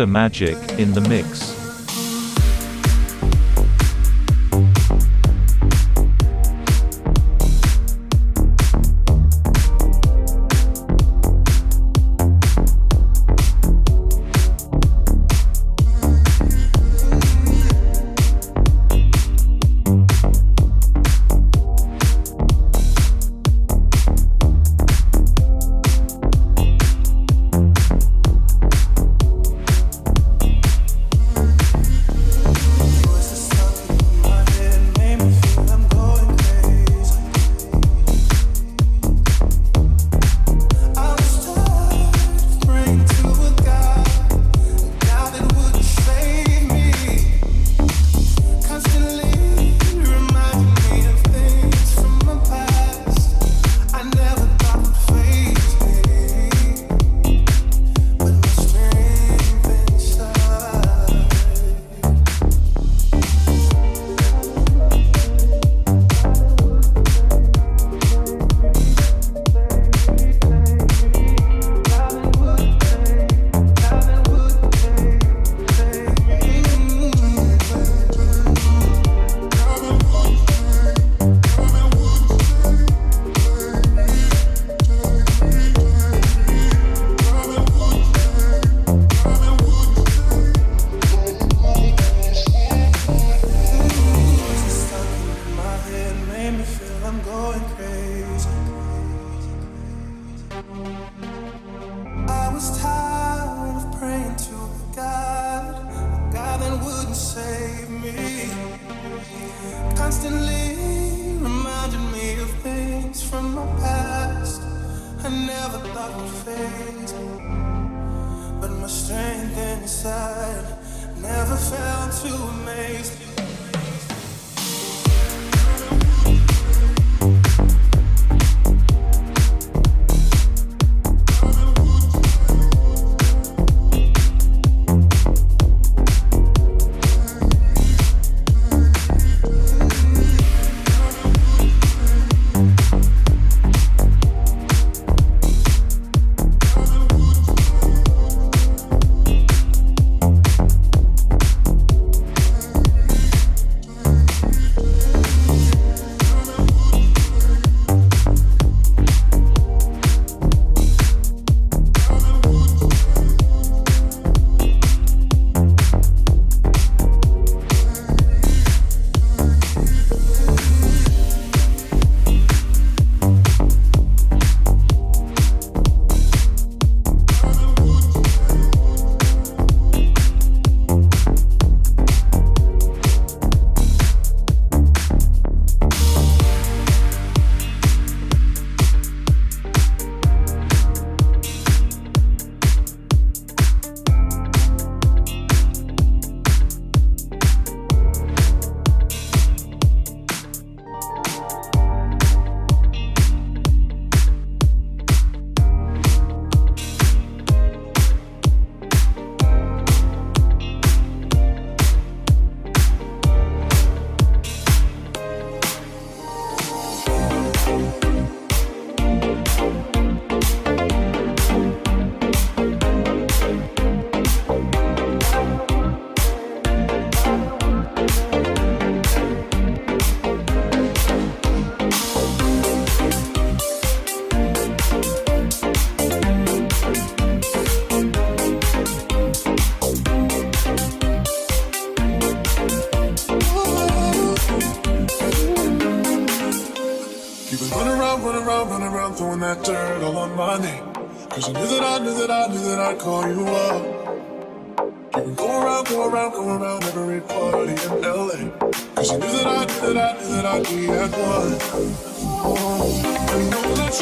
Mr. Magic in the mix.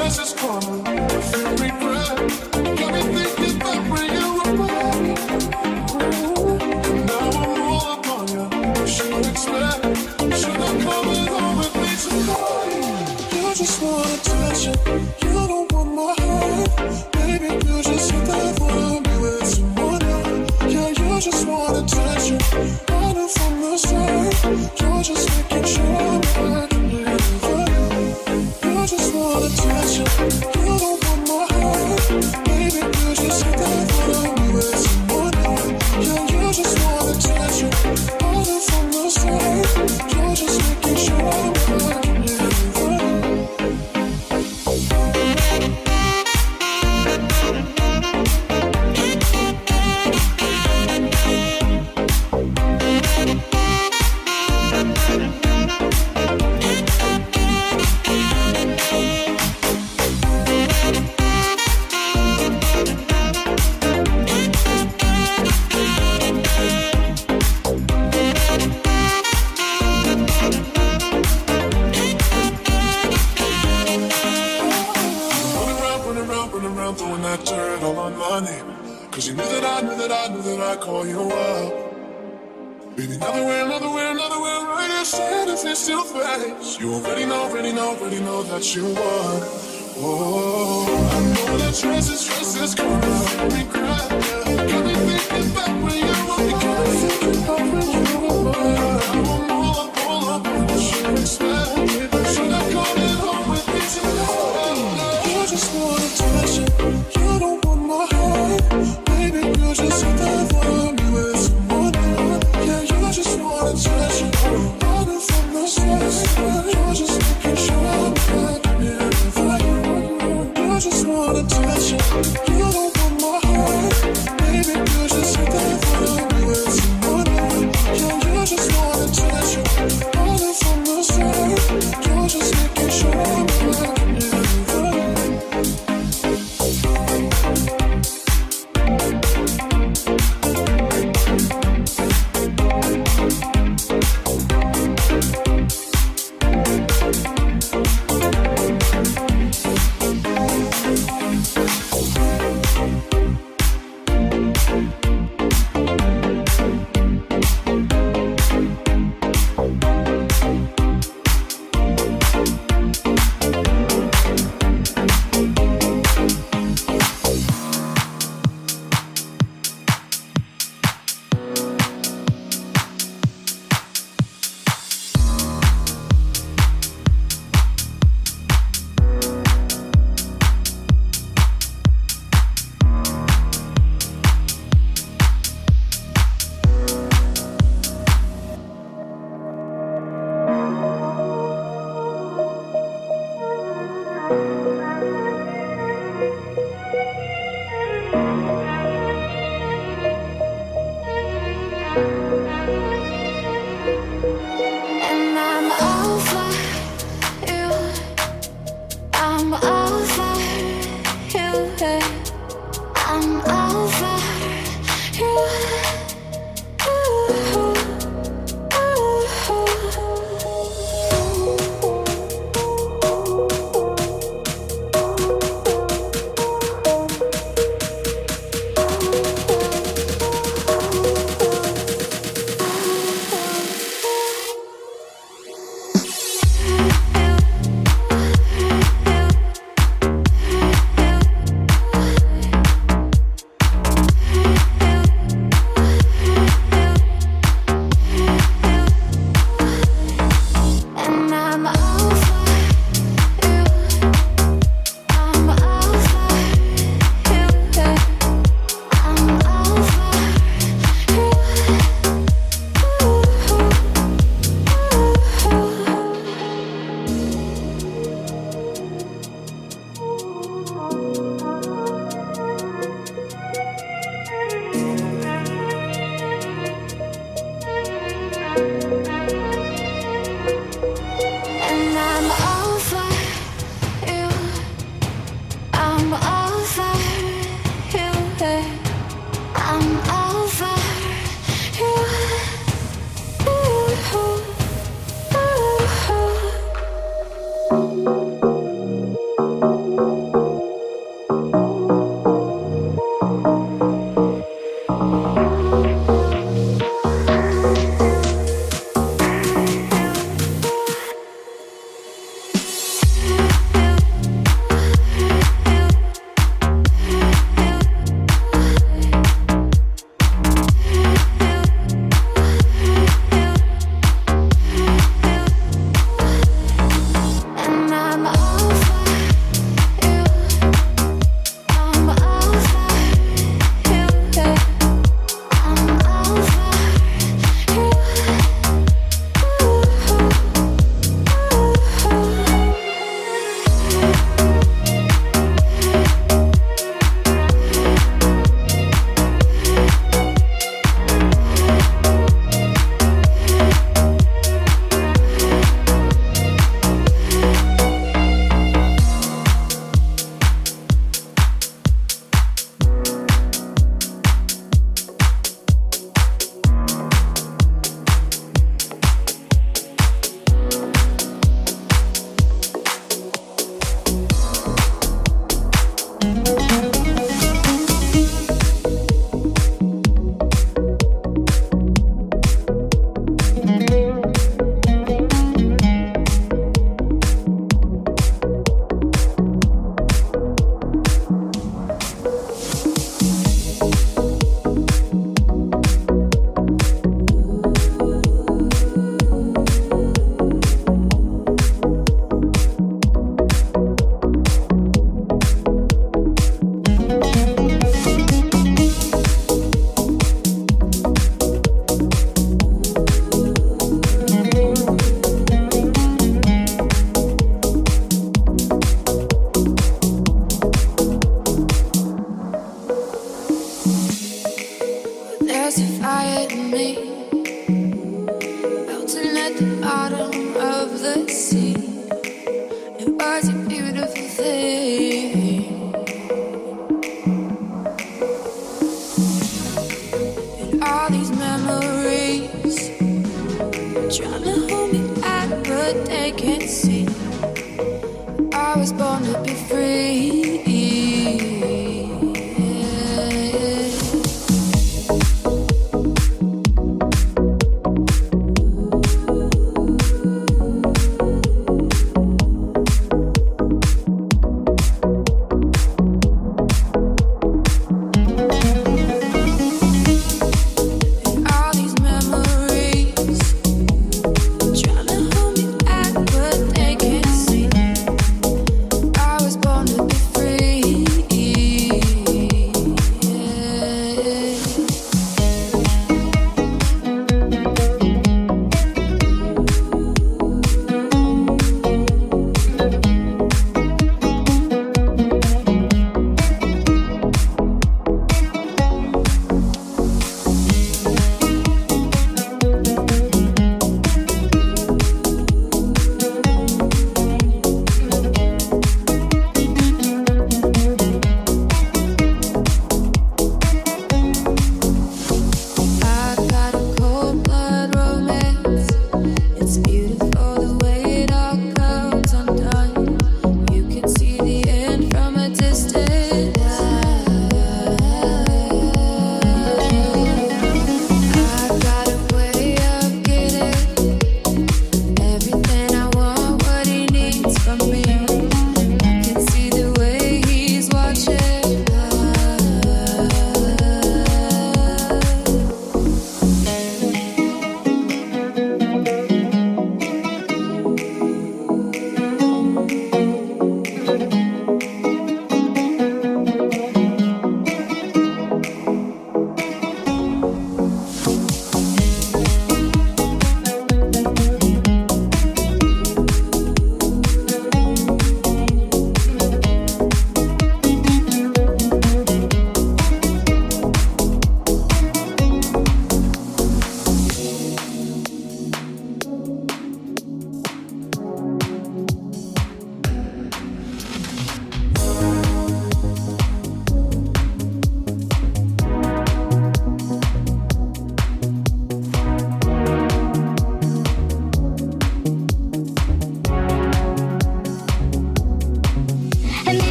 Crisis corner, every breath. attention. You don't want my heart, baby. You just hit that thing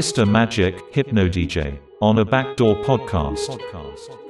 Mr. Magic, Hypno DJ, on a Backdoor podcast.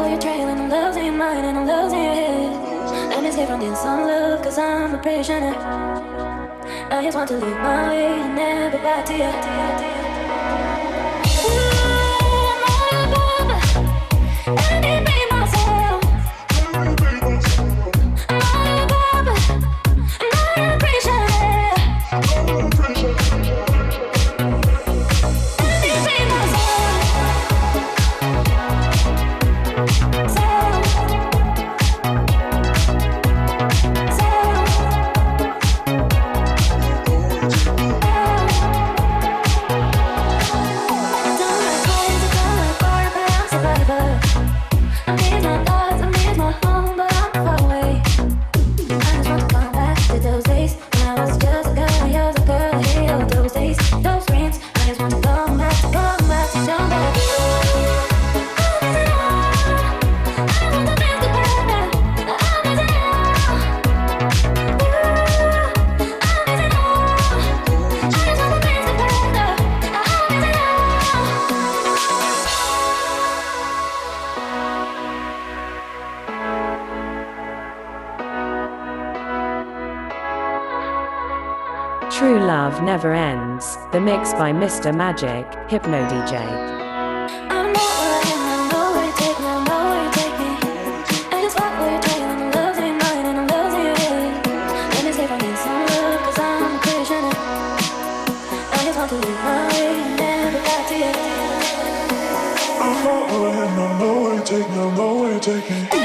Oh, you're trailing. I'm losing your mind and I'm losing your head. Let me escape from this on love, cause I'm a prisoner. I just want to live my way and never back to you. Ooh, my love, I need mix by Mr. Magic, Hypno DJ. I know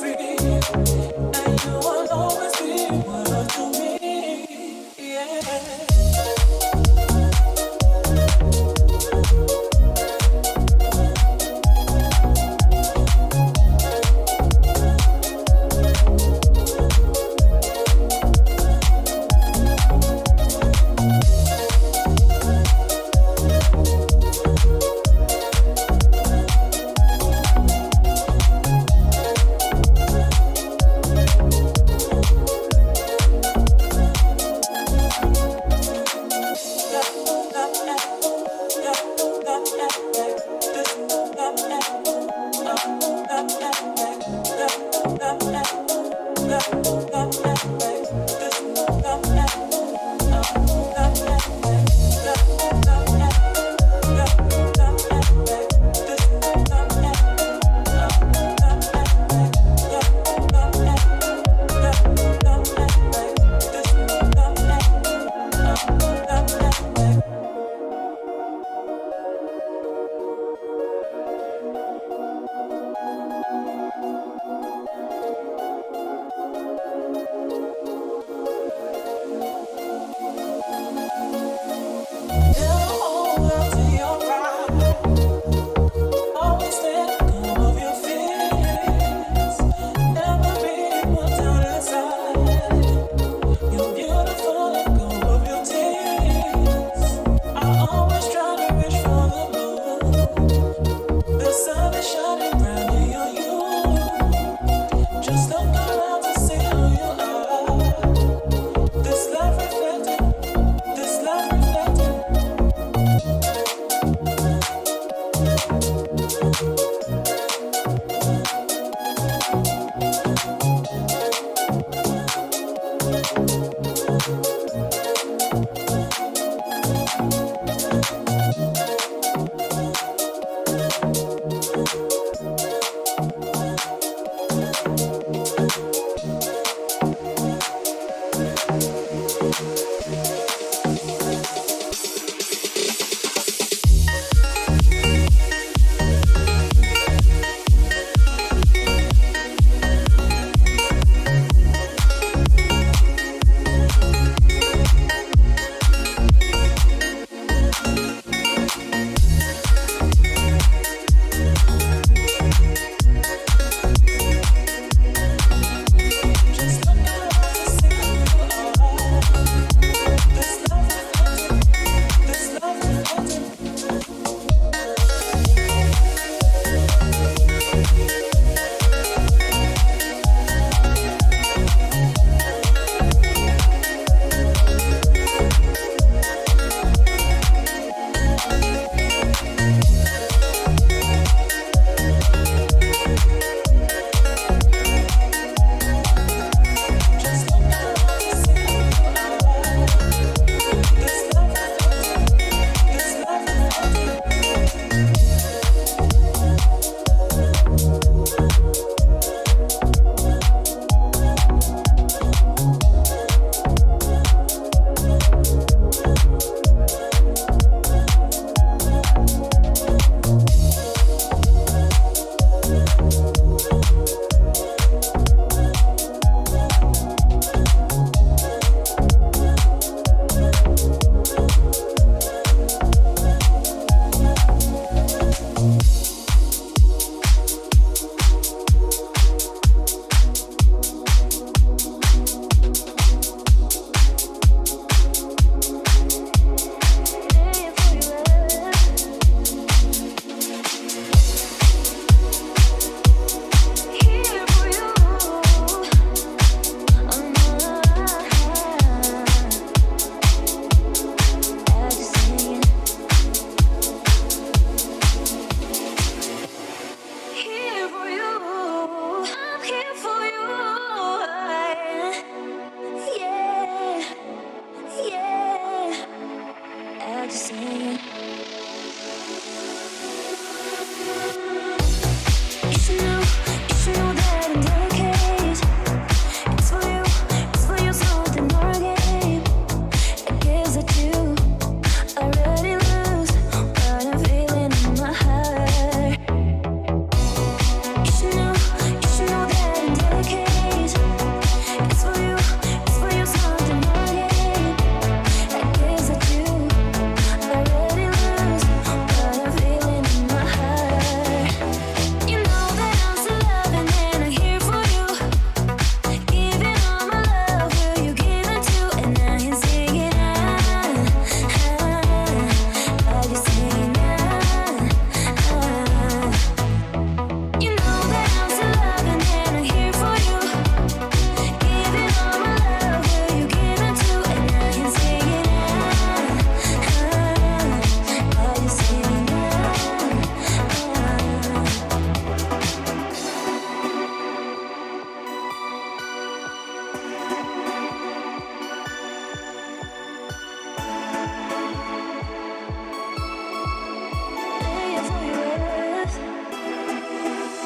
free. Now you will always be what I do.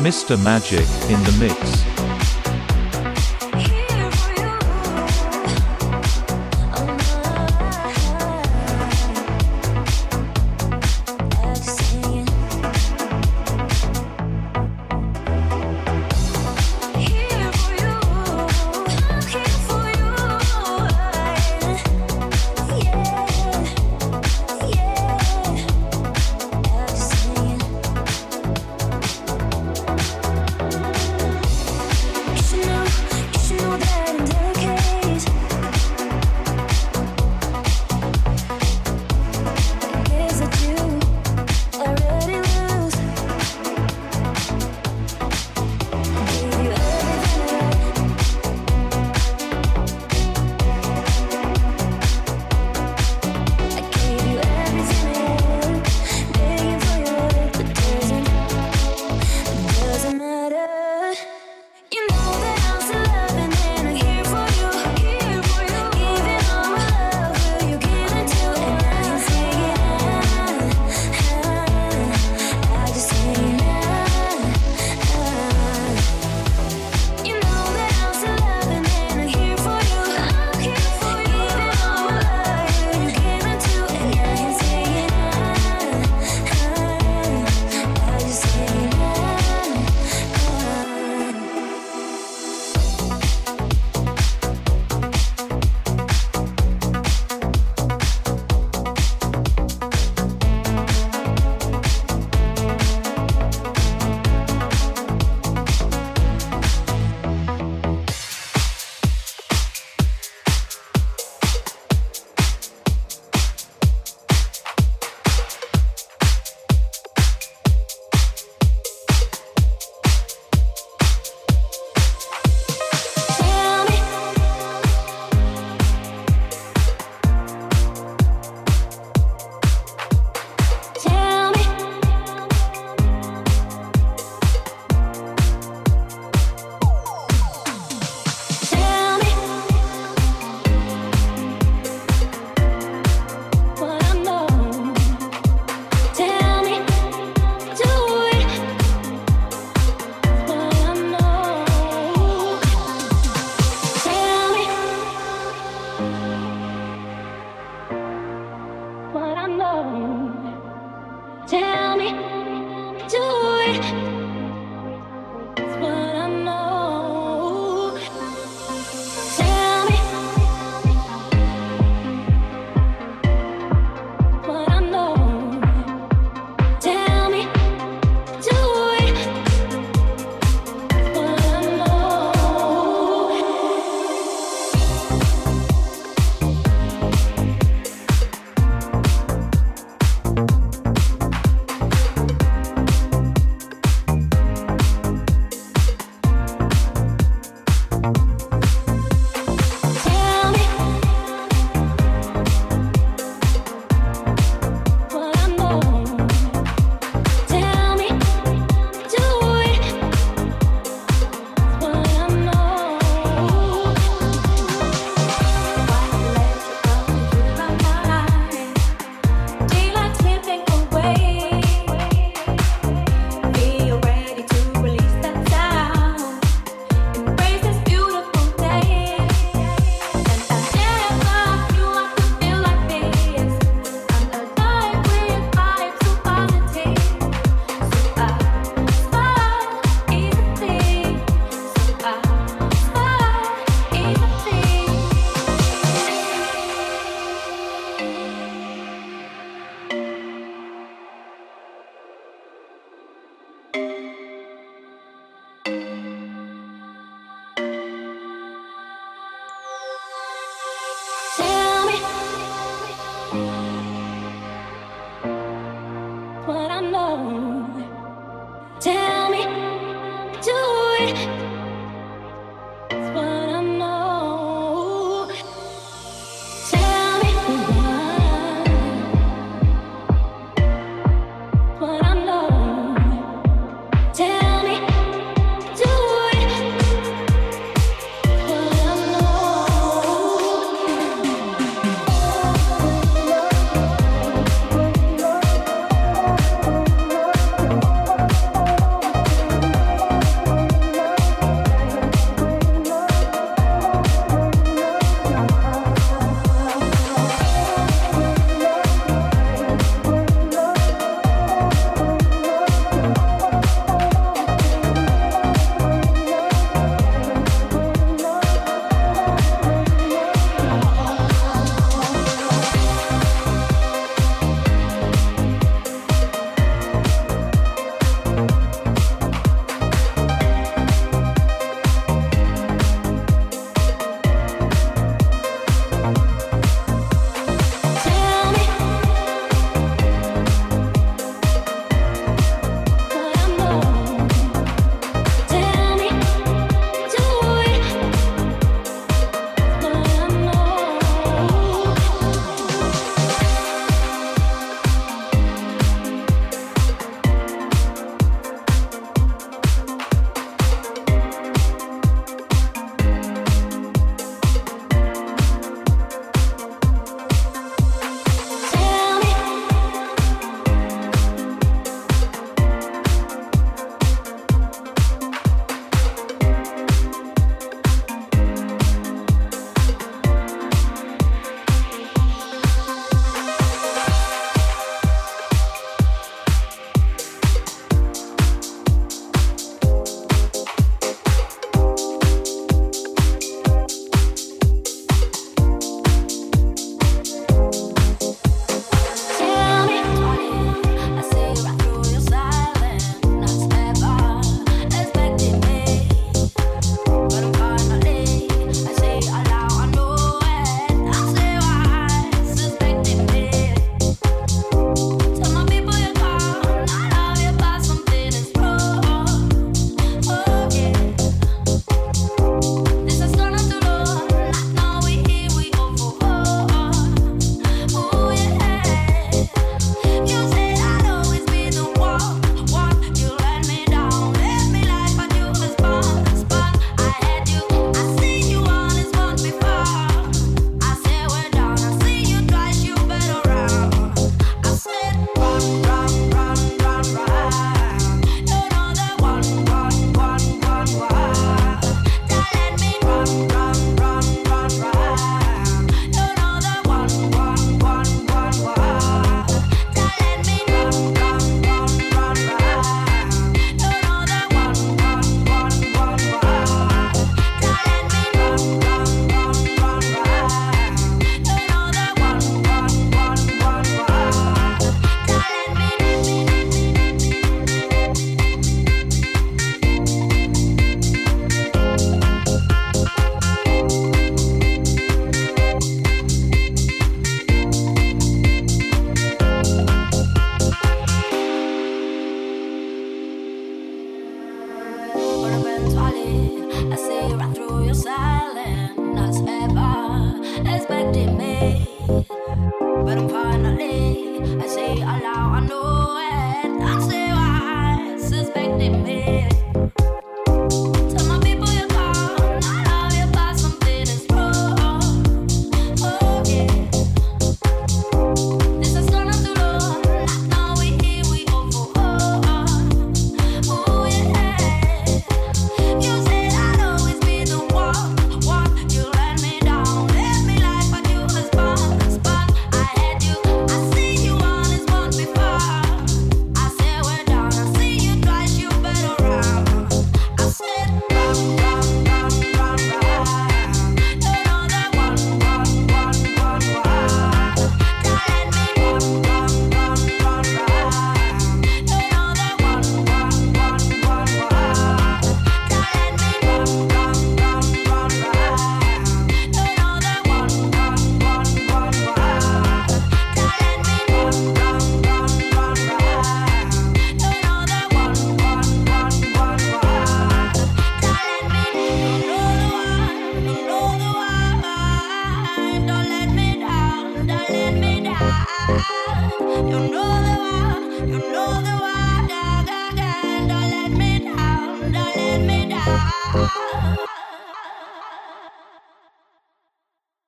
Mr. Magic in the mix.